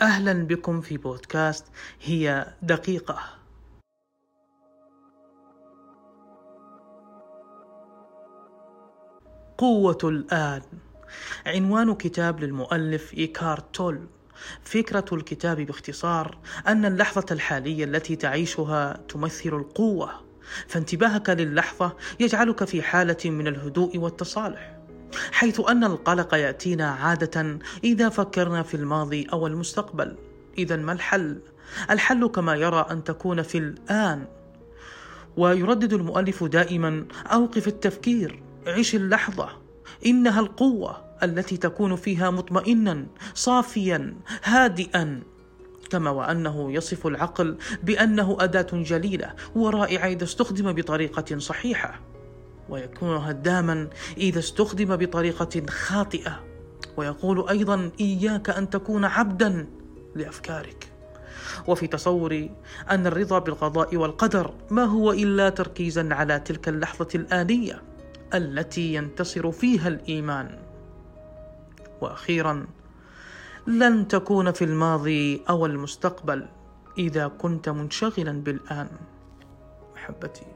أهلا بكم في بودكاست هي دقيقة. قوة الآن. عنوان كتاب للمؤلف إيكار تول. فكرة الكتاب باختصار أن اللحظة الحالية التي تعيشها تمثل القوة فانتباهك للحظة يجعلك في حالة من الهدوء والتصالح. حيث أن القلق يأتينا عادة إذا فكرنا في الماضي أو المستقبل. اذا ما الحل؟ الحل كما يرى أن تكون في الآن. ويردد المؤلف دائما أوقف التفكير عش اللحظة. إنها القوة التي تكون فيها مطمئنا صافيا هادئا. كما وأنه يصف العقل بأنه أداة جليلة ورائعة إذا استخدم بطريقة صحيحة. ويكون هداما إذا استخدم بطريقة خاطئة. ويقول أيضا إياك أن تكون عبدا لأفكارك. وفي تصوري أن الرضا بالقضاء والقدر ما هو إلا تركيزا على تلك اللحظة الآنية التي ينتصر فيها الإيمان. وأخيرا لن تكون في الماضي أو المستقبل إذا كنت منشغلا بالآن. محبتي.